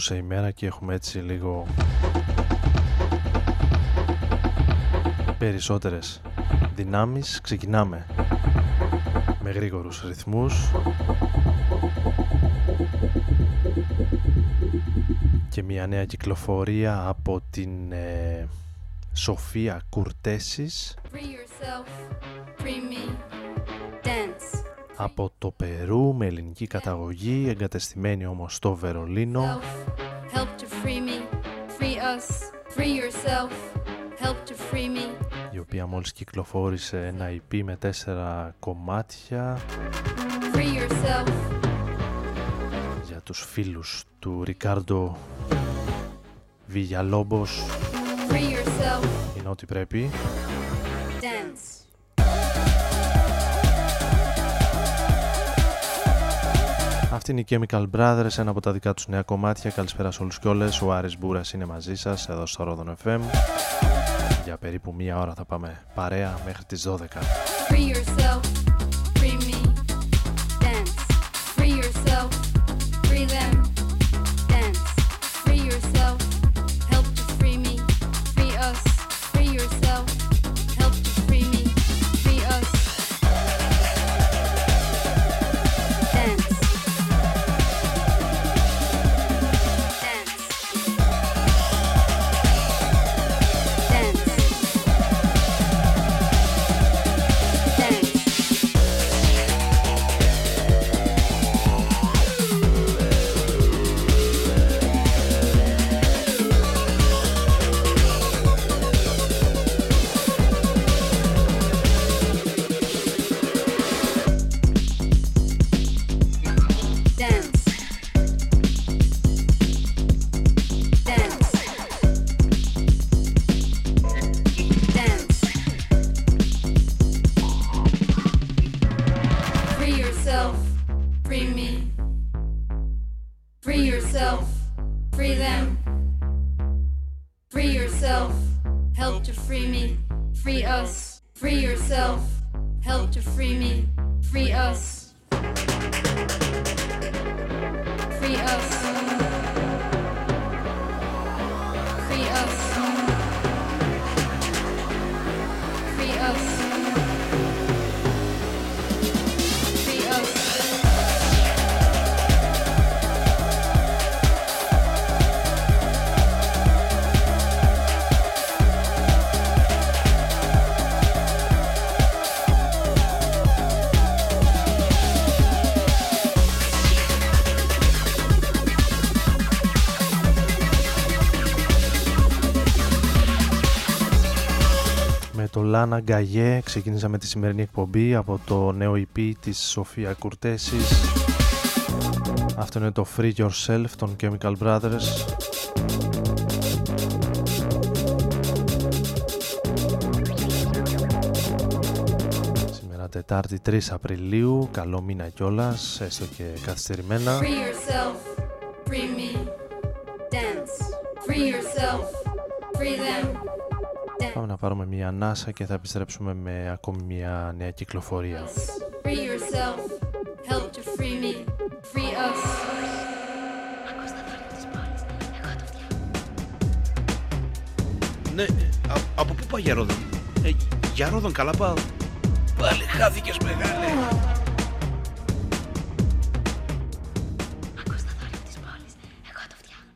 Μεγάλωσε η μέρα και έχουμε έτσι λίγο περισσότερες δυνάμεις. Ξεκινάμε με γρήγορους ρυθμούς και μια νέα κυκλοφορία από την ε, Σοφία Κουρτέσης από το Περού με ελληνική καταγωγή εγκατεστημένη όμως στο Βερολίνο. Η οποία μόλις κυκλοφόρησε ένα EP με τέσσερα κομμάτια. Για τους φίλους του Ρικάρντο Βιγιαλόμπος είναι ό,τι πρέπει Αυτή είναι η Chemical Brothers, ένα από τα δικά τους νέα κομμάτια. Καλησπέρα σε όλους και όλες. Ο Άρης Μπούρας είναι μαζί σας εδώ στο Rodon FM. Για περίπου μία ώρα θα πάμε παρέα μέχρι τις 12. Λάνα Γκαγιέ. Ξεκίνησαμε τη σημερινή εκπομπή από το νέο EP της Σοφία Κουρτέσης. Αυτό είναι το Free Yourself των Chemical Brothers. Σήμερα Τετάρτη 3 Απριλίου. Καλό μήνα κιόλας έστω και καθυστερημένα. Free yourself, free me, dance. Free yourself, free them ναι. Πάμε να πάρουμε μια ανάσα και θα επιστρέψουμε με ακόμη μια νέα κυκλοφορία. Free yourself. Help to free me. Free us. Ναι, α, από πού πάει για Ε, καλά πάω. Πάλι χάθηκες μεγάλε. Ακούς τα της πόλης. Εγώ το φτιάχνω.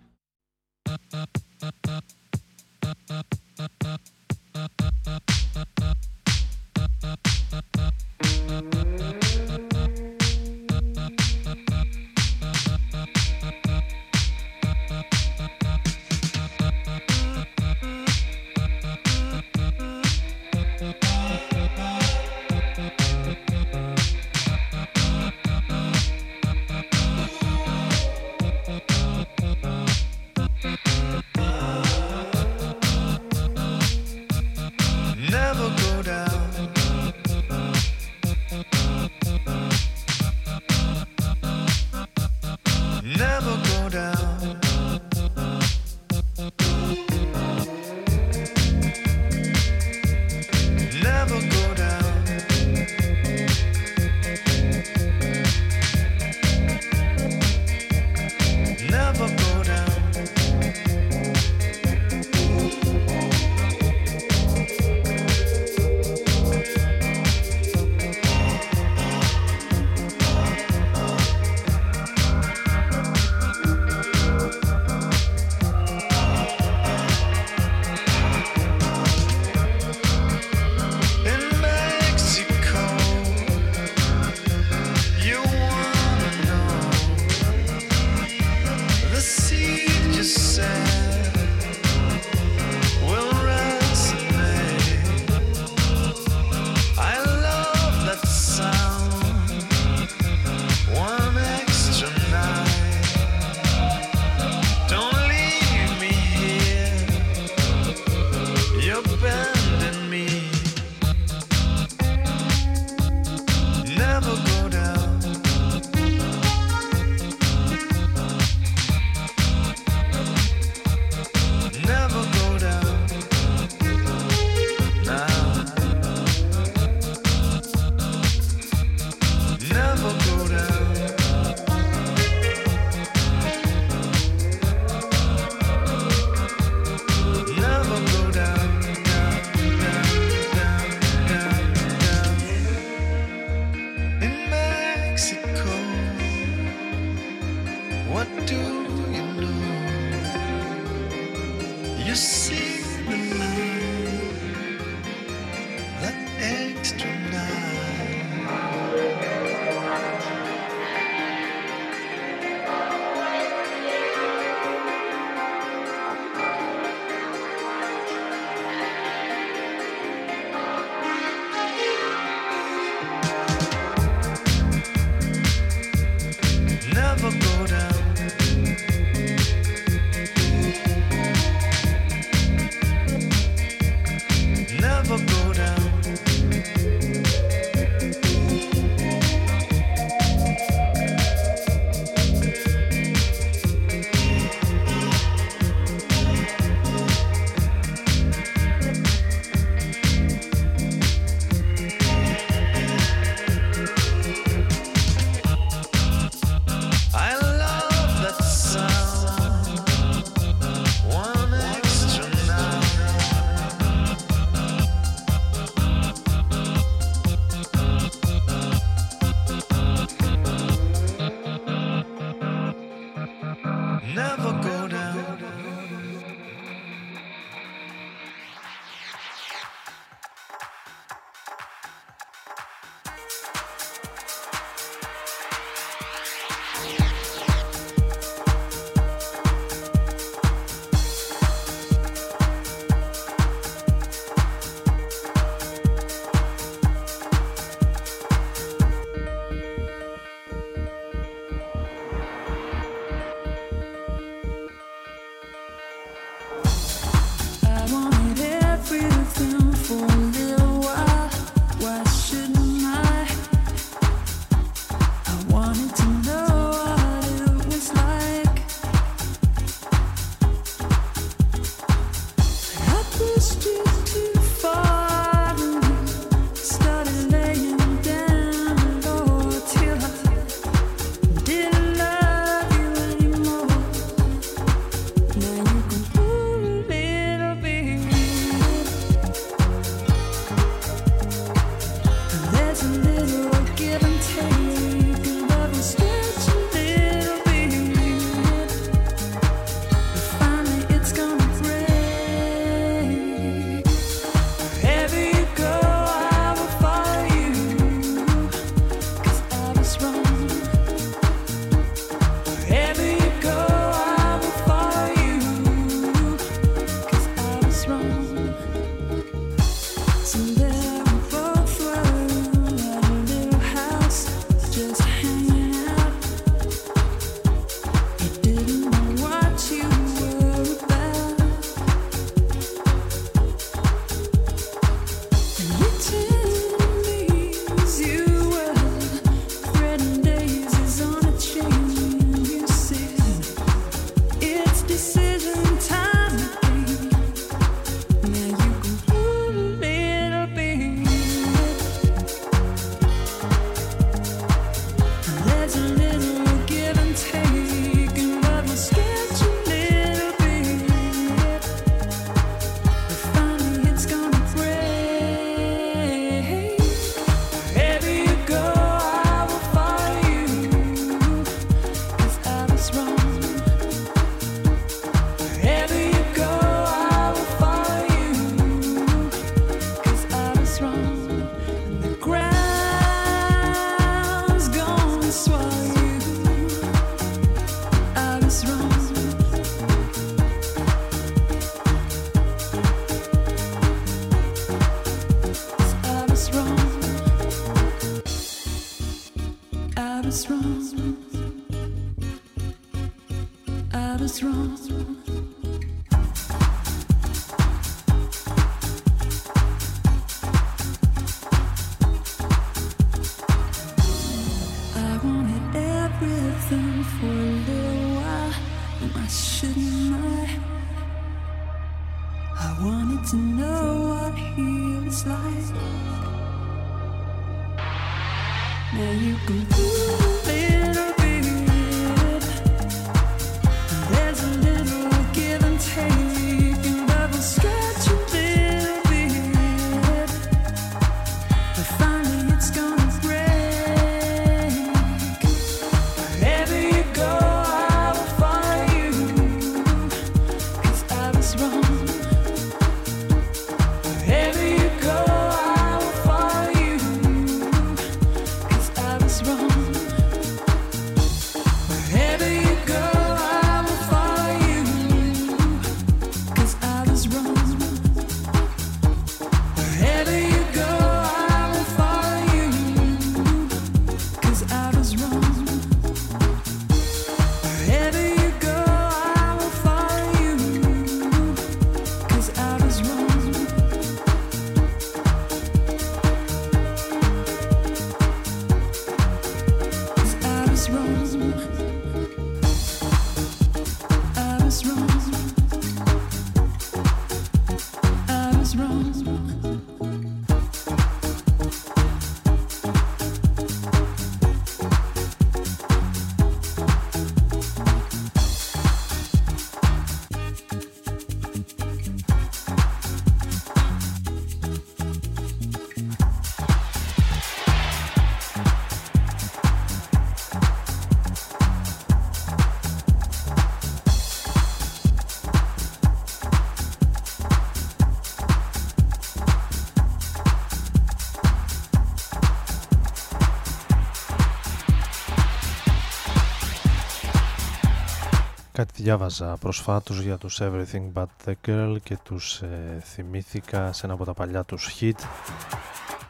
Διάβαζα προσφάτως για τους Everything But The Girl και τους ε, θυμήθηκα σε ένα από τα παλιά τους hit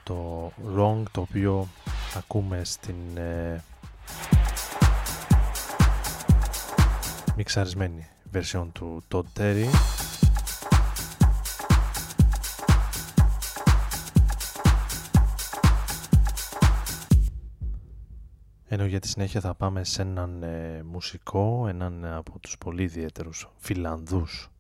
το Wrong το οποίο ακούμε στην ε, μιξαρισμένη version του Todd Terry Ενώ για τη συνέχεια θα πάμε σε έναν ε, μουσικό, έναν από τους πολύ ιδιαίτερους Φιλανδούς.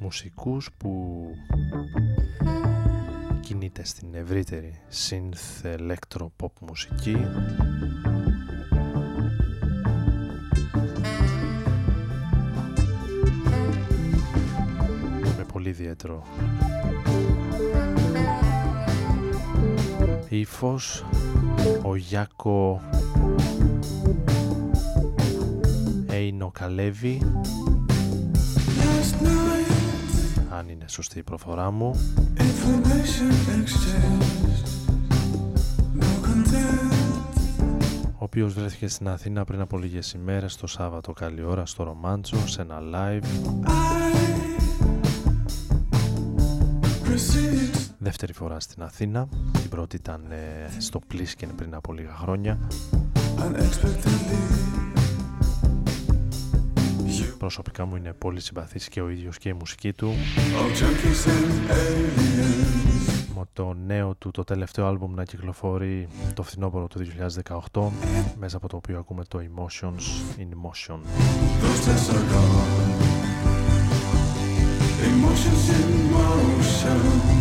Μουσικούς που κινείται στην ευρύτερη synth electro pop μουσική με πολύ ιδιαίτερο ύφος ο Γιάκο Έινο Καλέβη αν είναι σωστή η προφορά μου. Ο οποίος βρέθηκε στην Αθήνα πριν από λίγες ημέρες το Σάββατο καλή ώρα στο Ρομάντσο σε ένα live δεύτερη φορά στην Αθήνα. Την πρώτη ήταν ε, στο Πλίσκεν πριν από λίγα χρόνια. Προσωπικά μου είναι πολύ συμπαθής και ο ίδιος και η μουσική του. με το νέο του το τελευταίο άλμπουμ να κυκλοφορεί το φθινόπωρο του 2018 μέσα από το οποίο ακούμε το Emotions in Motion Emotions in motion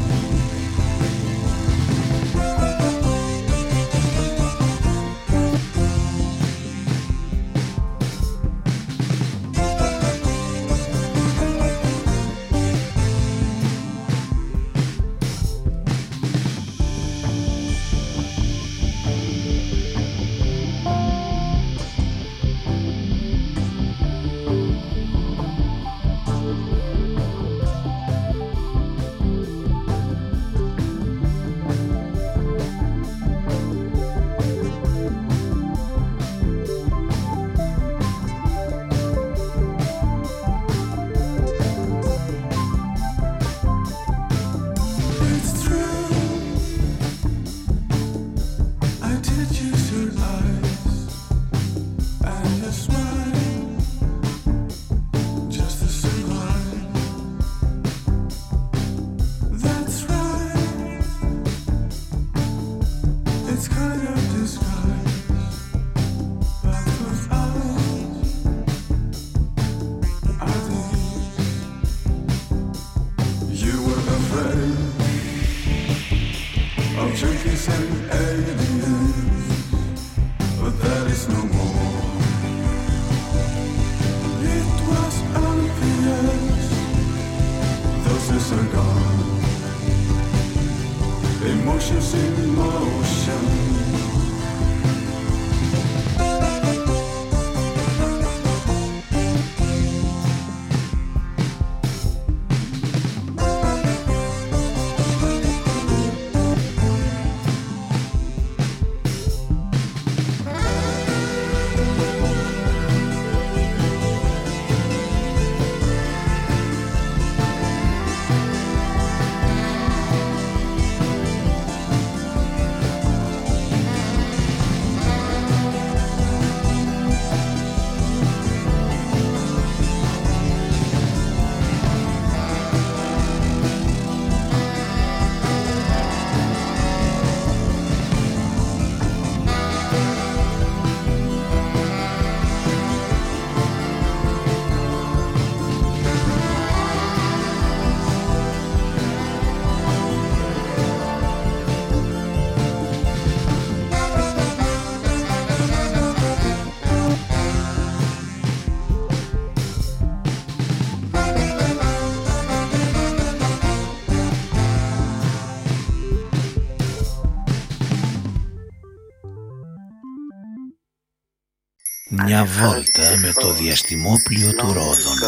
Μια βόλτα με το διαστημόπλιο του Ρόδων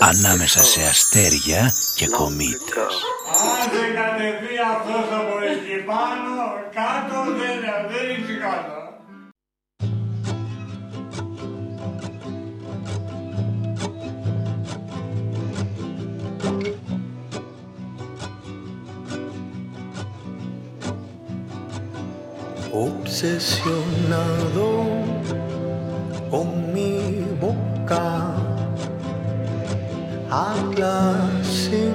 ανάμεσα σε αστέρια και κομήτες. Αν δεν κατεβεί αυτός από εκεί πάνω, κάτω δεν, obsesionado con mi boca. Habla sin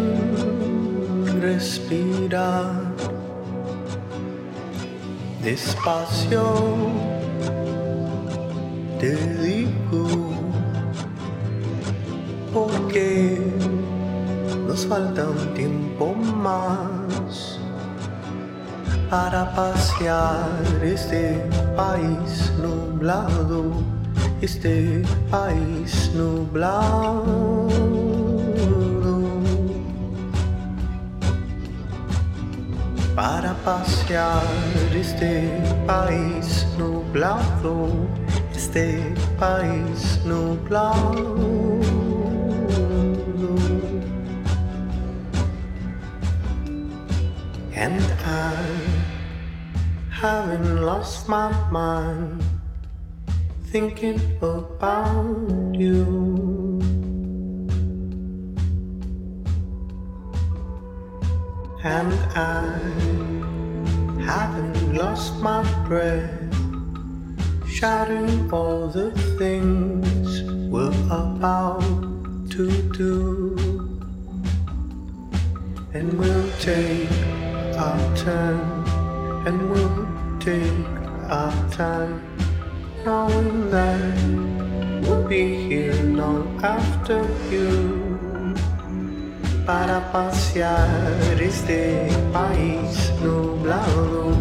respirar. Despacio te digo porque nos falta un tiempo más para pasear este país nublado, este país nublado. Para pasear este país nublado, este país nublado. And I haven't lost my mind thinking about you. And I haven't lost my breath shouting all the things we're about to do. And we'll take our turn, and we'll take our time, knowing that we'll be here long after you. Para pasear este país nublado,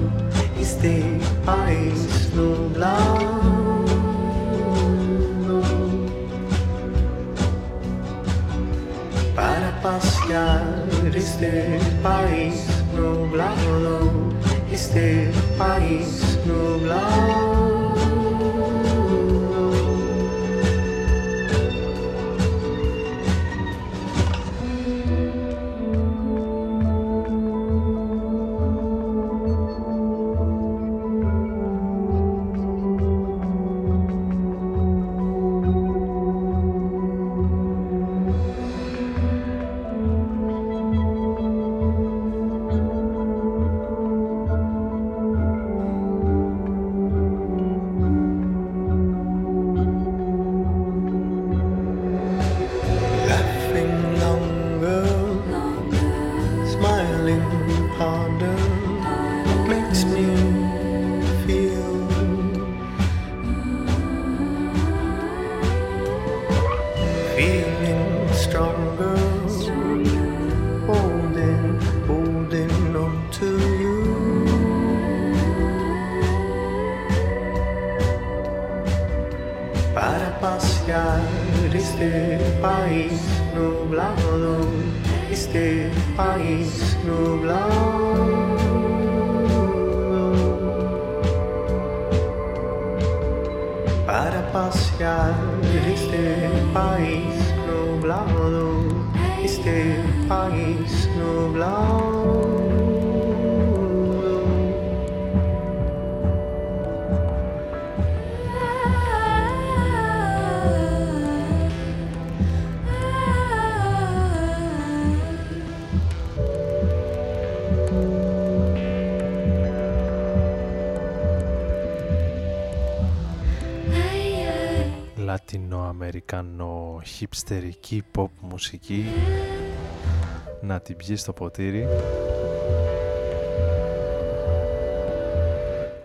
este país nublado. Para pasear este país nublado, este país nublado. ponder. País nublado. Para pasear este país nublado, este país nublado. Λατινοαμερικάνο χιπστερική pop μουσική να την πιει στο ποτήρι.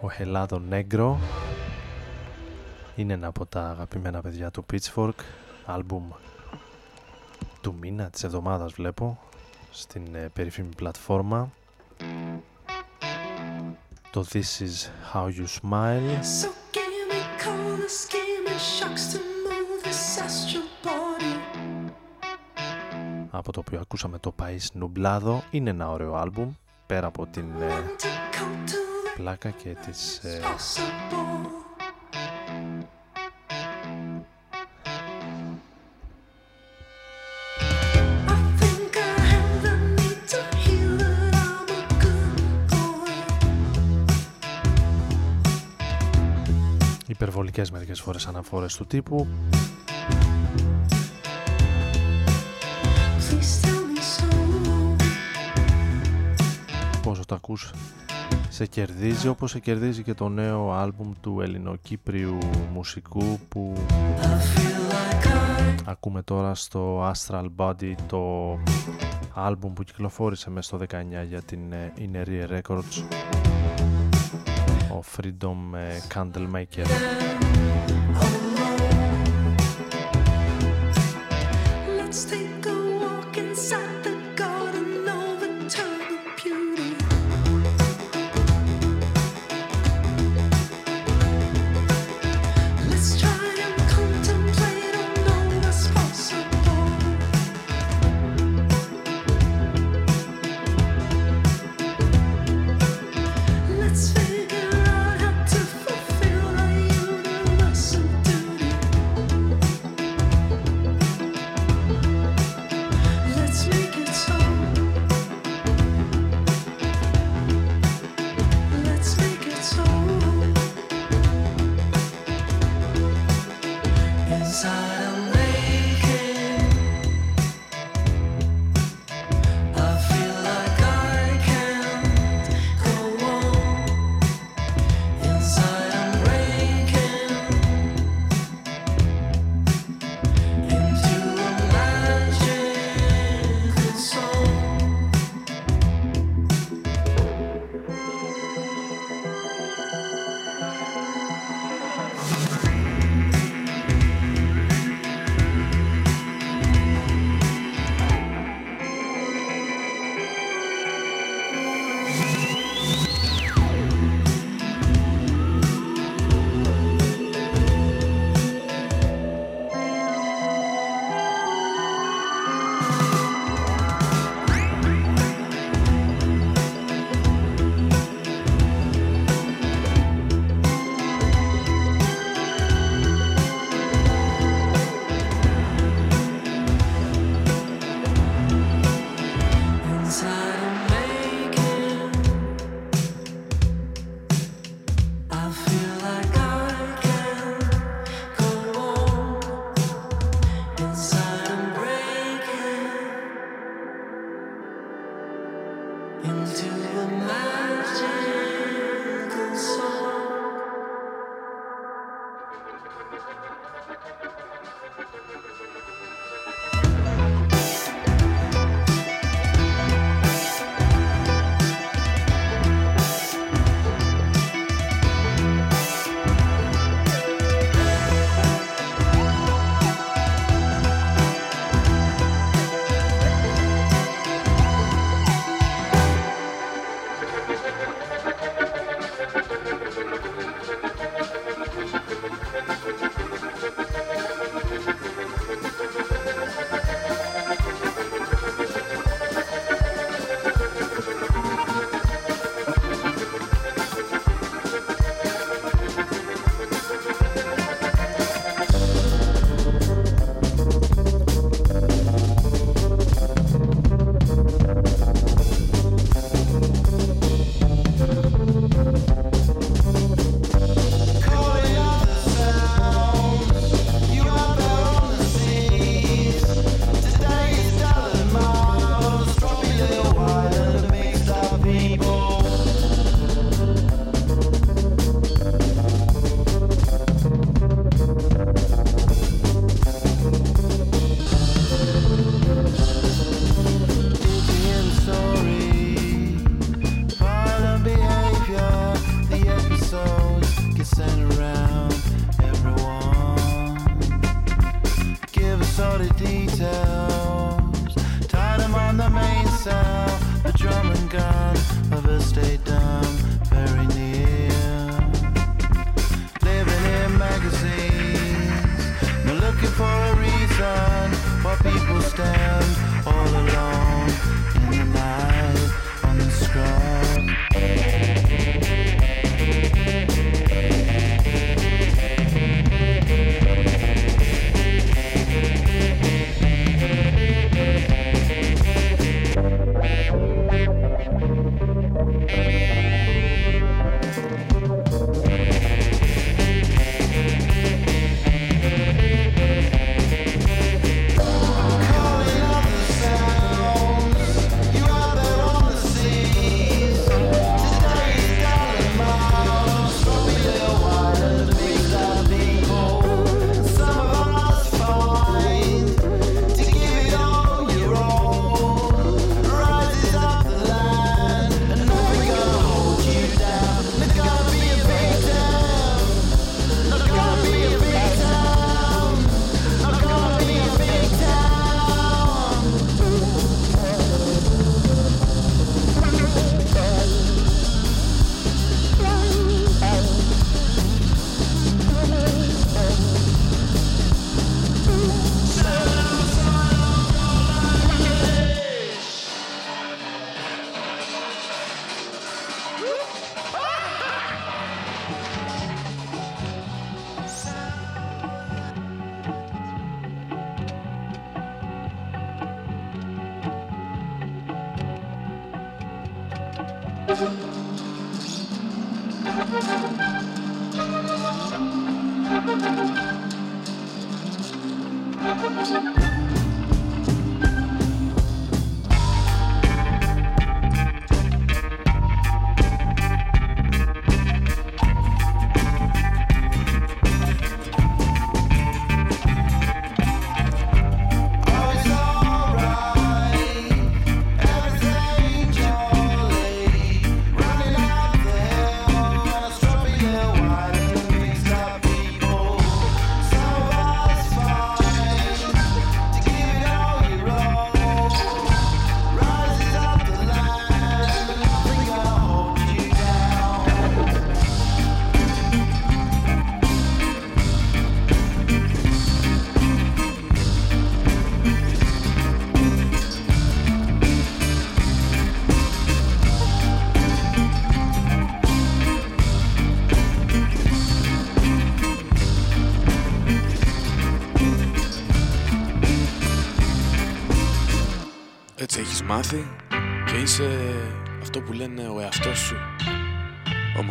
Ο Χελάδο Νέγκρο είναι ένα από τα αγαπημένα παιδιά του Pitchfork άλμπουμ του μήνα της εβδομάδας βλέπω στην ε, περίφημη πλατφόρμα. Το This is How You Smile από το οποίο ακούσαμε το País Νουμπλάδο. Είναι ένα ωραίο άλμπουμ πέρα από την ε, πλάκα και τις ε, υπερβολικές μερικές φορές αναφορές του τύπου Πόσο το ακούς. Σε κερδίζει όπως σε κερδίζει και το νέο άλμπουμ του ελληνοκύπριου μουσικού που ακούμε τώρα στο Astral Body το άλμπουμ που κυκλοφόρησε μέσα στο 19 για την Inerie Records. Ο Freedom Candlemaker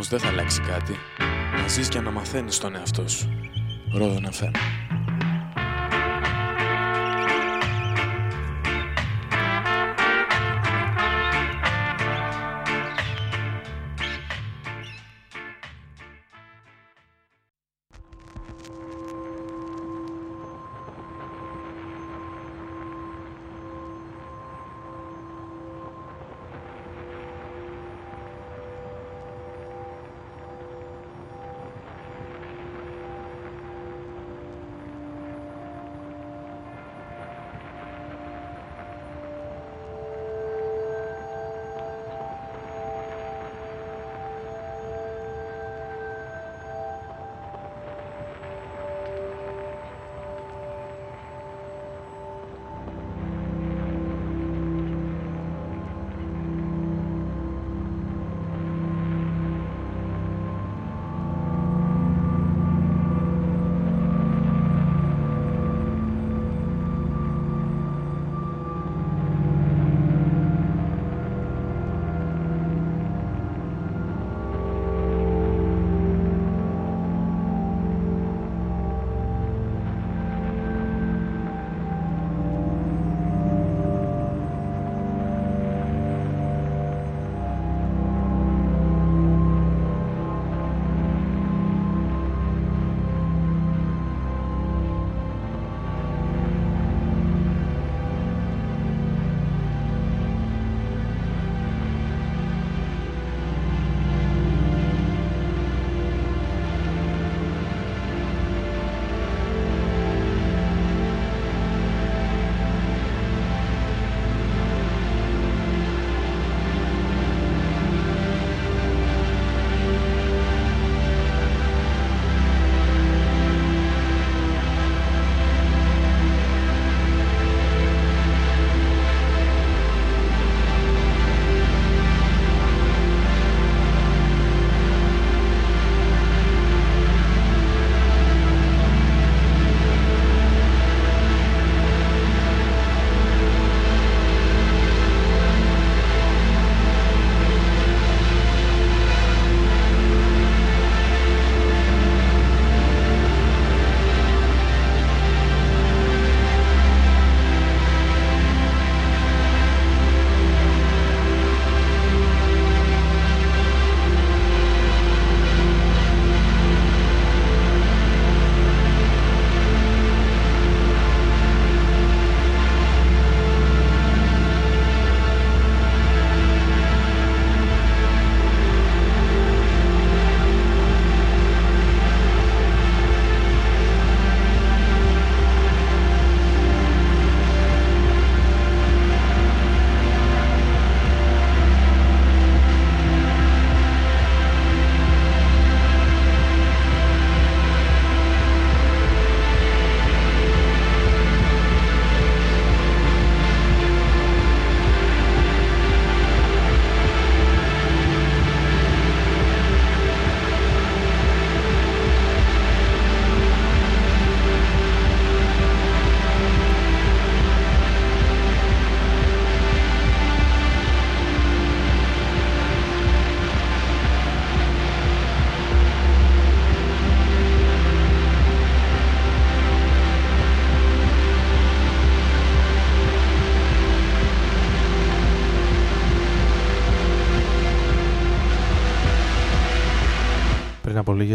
δεν θα αλλάξει κάτι. Να ζεις και να μαθαίνεις τον εαυτό σου. Ρόδον FM.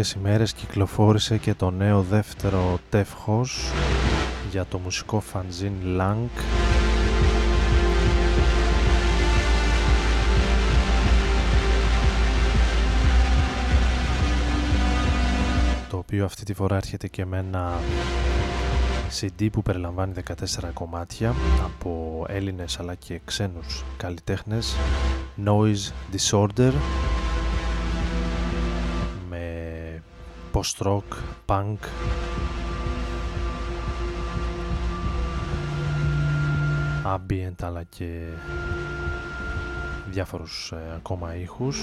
Λίγες ημέρες κυκλοφόρησε και το νέο δεύτερο τεύχος για το μουσικό φανζίν Lang. Το οποίο αυτή τη φορά έρχεται και με ένα CD που περιλαμβάνει 14 κομμάτια από Έλληνες αλλά και ξένους καλλιτέχνες. Noise Disorder post-rock, punk. Ambient αλλά και διάφορους ε, ακόμα ήχους.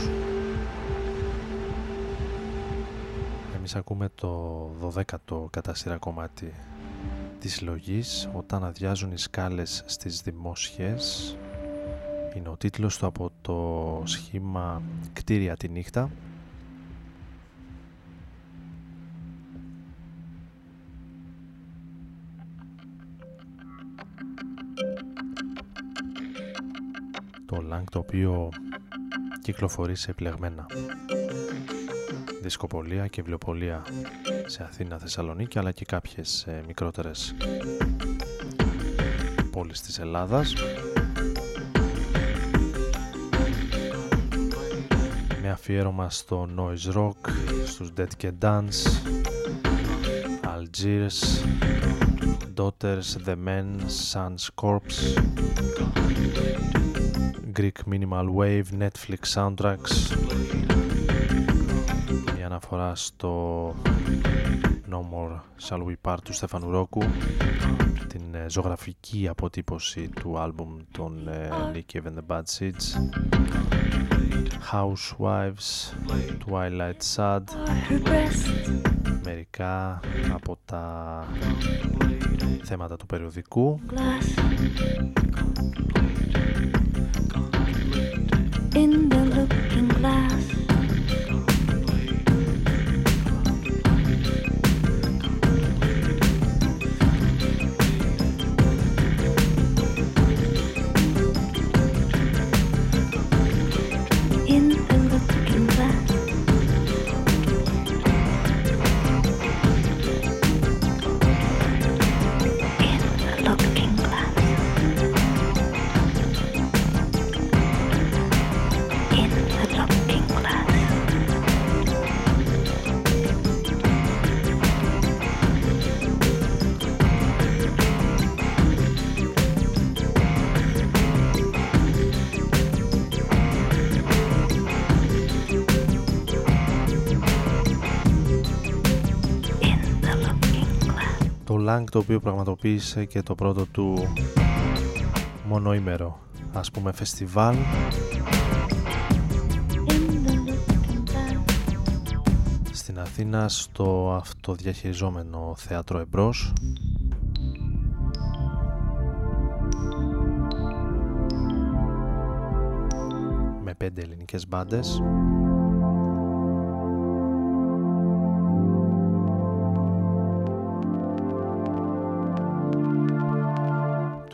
Εμείς ακούμε το 12ο κατά σειρά κομμάτι της συλλογής όταν αδειάζουν οι σκάλες στις δημόσιες. Είναι ο τίτλος του από το σχήμα «Κτίρια τη νύχτα» το Lang το οποίο κυκλοφορεί σε επιλεγμένα. Δισκοπολία και βιβλιοπολία σε Αθήνα, Θεσσαλονίκη αλλά και κάποιες ε, μικρότερες πόλεις της Ελλάδας. Με αφιέρωμα στο Noise Rock, στους Dead Can Dance Algiers Daughters, The Men, Sun's Corpse Greek Minimal Wave, Netflix Soundtracks. Μια αναφορά στο No More Shall We Part του Στέφανου Ρόκου. Την ε, ζωγραφική αποτύπωση του άλμπουμ των ε, Nicky and the Bad Seeds. Housewives Twilight Sad. Μερικά από τα θέματα του περιοδικού Lang το οποίο πραγματοποίησε και το πρώτο του μονοήμερο ας πούμε φεστιβάλ. Στην Αθήνα στο αυτοδιαχειριζόμενο θέατρο Εμπρός. Με πέντε ελληνικές μπάντες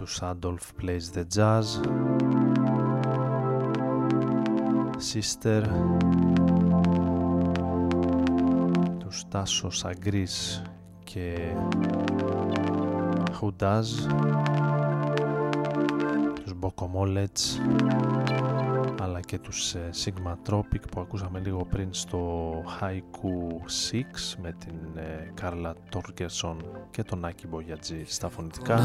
τους Adolf Plays the Jazz. Sister. Τους Τάσος Σαγκρίς και Who Does τους Bocomolets αλλά και τους ε, Sigma Tropic που ακούσαμε λίγο πριν στο Haiku 6 με την ε, Κάρλα Τόρκερσον και τον Άκη Μπογιατζή στα φωνητικά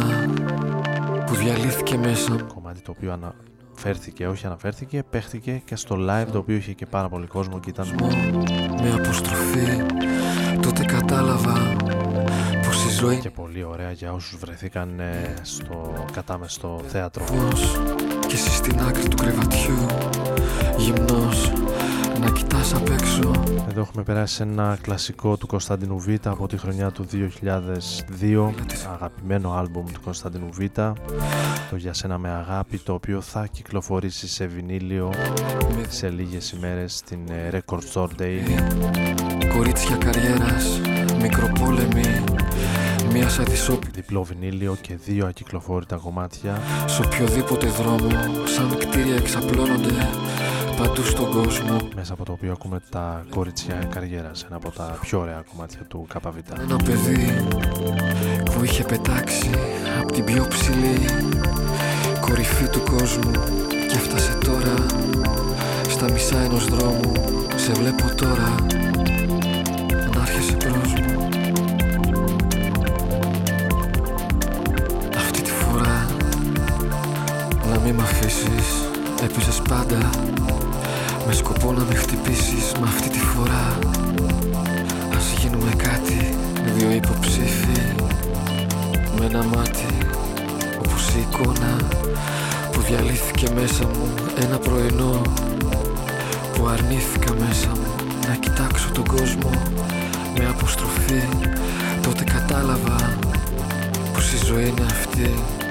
που διαλύθηκε μέσα. Κομμάτι το οποίο αναφέρθηκε, όχι αναφέρθηκε, παίχτηκε και στο live το οποίο είχε και πάρα πολύ κόσμο και ήταν με αποστροφή τότε κατάλαβα πως η ζωή και πολύ ωραία για όσους βρεθήκαν ε, στο κατάμεστο θέατρο. Φως και εσύ στην άκρη του κρεβατιού γυμνός να κοιτάς απ' έξω. Εδώ έχουμε περάσει ένα κλασικό του Κωνσταντινού Β από τη χρονιά του 2002 αγαπημένο άλμπουμ του Κωνσταντινού Β. Το Για Σένα Με Αγάπη το οποίο θα κυκλοφορήσει σε βινίλιο σε λίγες ημέρες στην ε, Record Store Day. Κορίτσια καριέρας μικροπόλεμοι μια σαν τη σόπη διπλό βινίλιο και δύο ακυκλοφόρητα κομμάτια. Σ' οποιοδήποτε δρόμο σαν κτίρια εξαπλώνονται παντού στον κόσμο. Μέσα από το οποίο ακούμε τα κορίτσια καριέρας, ένα από τα πιο ωραία κομμάτια του ΚΒ. Ένα παιδί που είχε πετάξει από την πιο ψηλή κορυφή του κόσμου και έφτασε τώρα στα μισά ενός δρόμου. Σε βλέπω τώρα να έρχεσαι μπρος μου. Αυτή τη φορά να μην μ' αφήσεις. Έπαιζες πάντα με σκοπό να με χτυπήσεις Μα αυτή τη φορά. Ας γίνουμε κάτι Δύο υποψήφοι. Με ένα μάτι Όπως η εικόνα Που διαλύθηκε μέσα μου Ένα πρωινό. Που αρνήθηκα μέσα μου Να κοιτάξω τον κόσμο Με αποστροφή. Τότε κατάλαβα Πως η ζωή είναι αυτή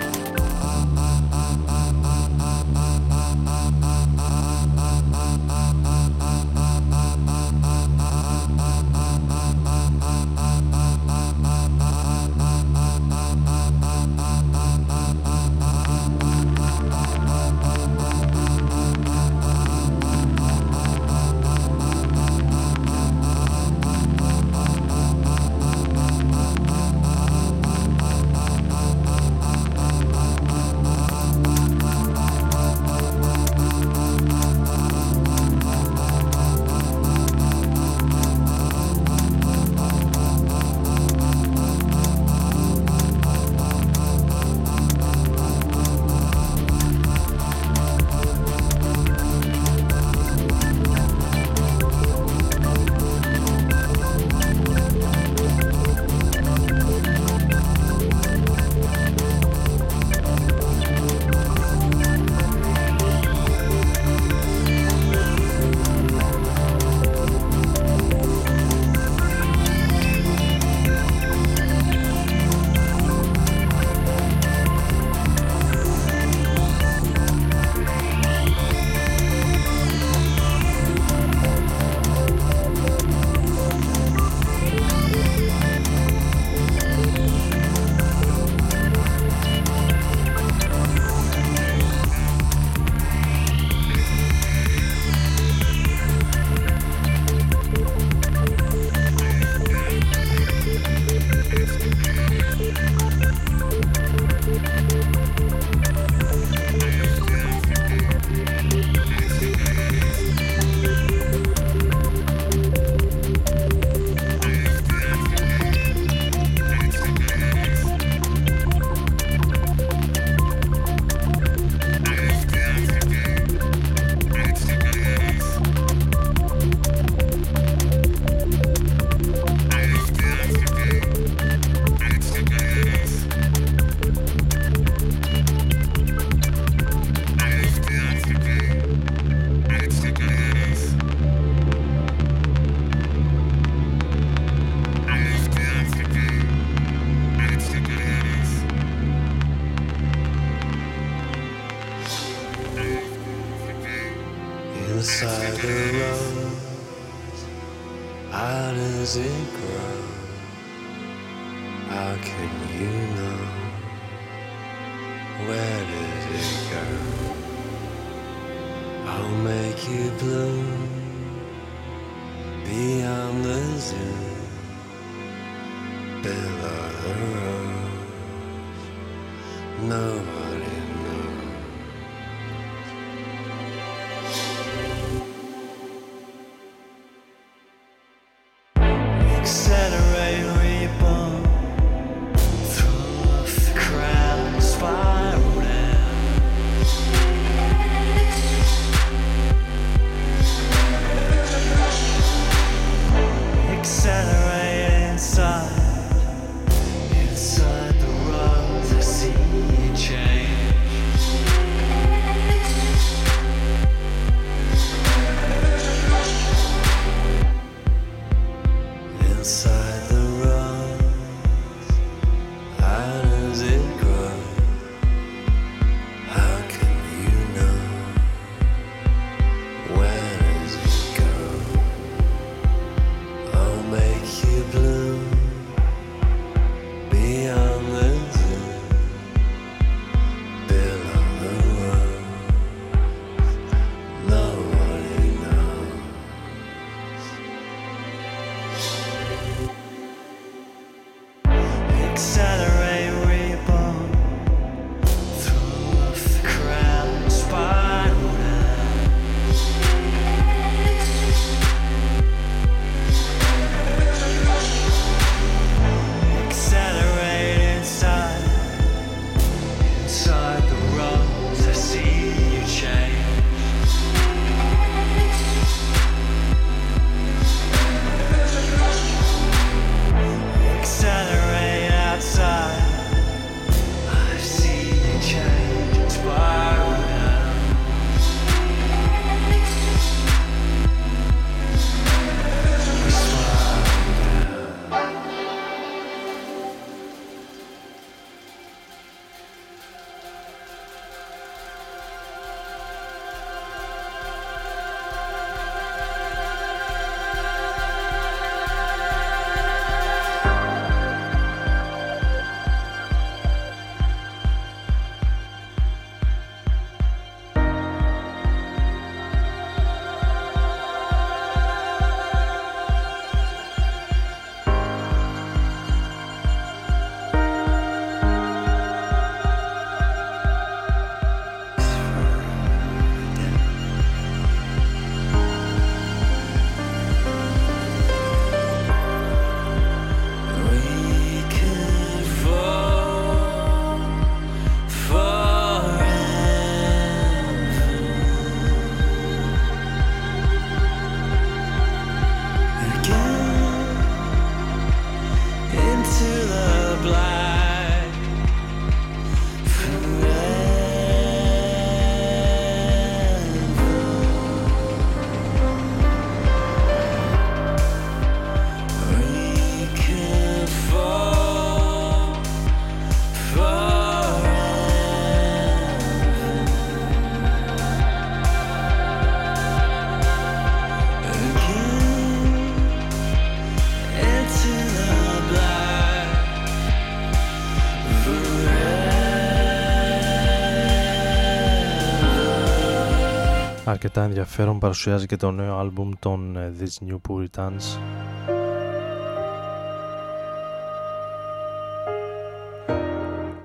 Αρκετά ενδιαφέρον παρουσιάζει και το νέο άλμπουμ των ε, These New Puritans.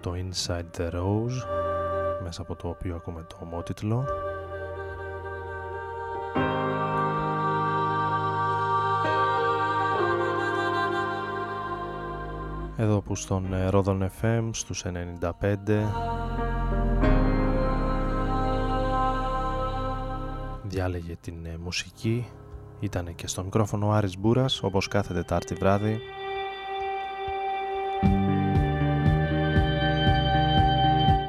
Το Inside the Rose μέσα από το οποίο ακούμε το ομότιτλο. Εδώ που στον ε, Ρόδον FM στους 95 διάλεγε την ε, μουσική. Ήταν και στο μικρόφωνο Άρης Μπούρας όπως κάθε Τετάρτη βράδυ.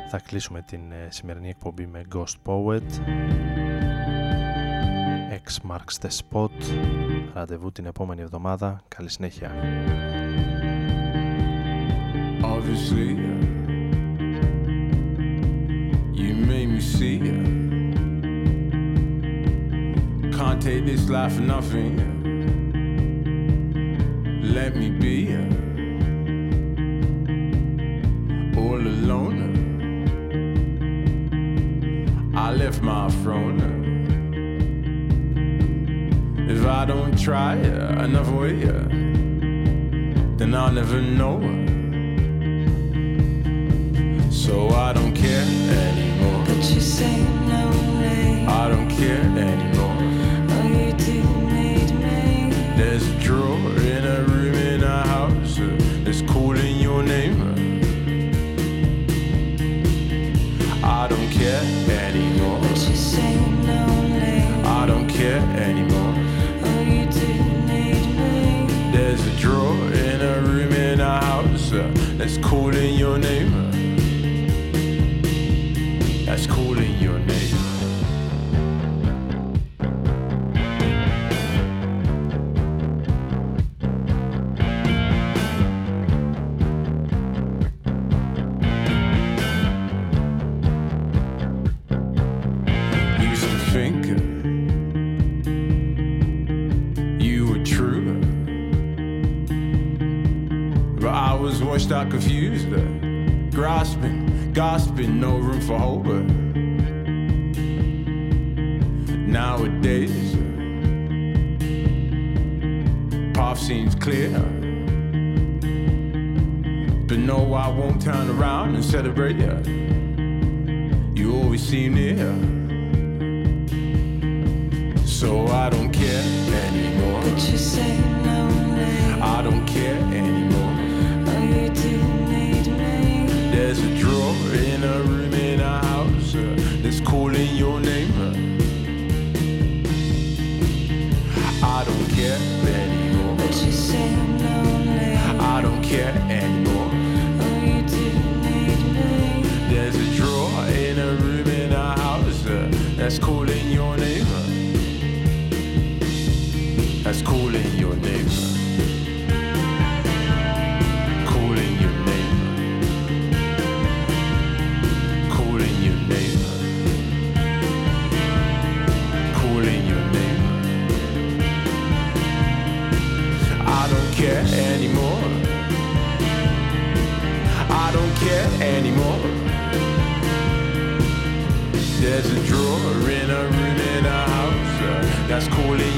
Θα κλείσουμε την ε, σημερινή εκπομπή με Ghost Poet. X marks the spot. Ραντεβού την επόμενη εβδομάδα. Καλή συνέχεια. Obviously, take this life for nothing. Let me be all alone. I left my throne. If I don't try another way, then I'll never know. So I don't care anymore. But you say no way. I don't care anymore. That's calling your name. But no, I won't turn around and celebrate you. You always seem near. So I don't care anymore. But you say no way. I don't care anymore. Oh, you do need me. There's a drawer in a room in a house uh, that's calling your name. That's calling your that's calling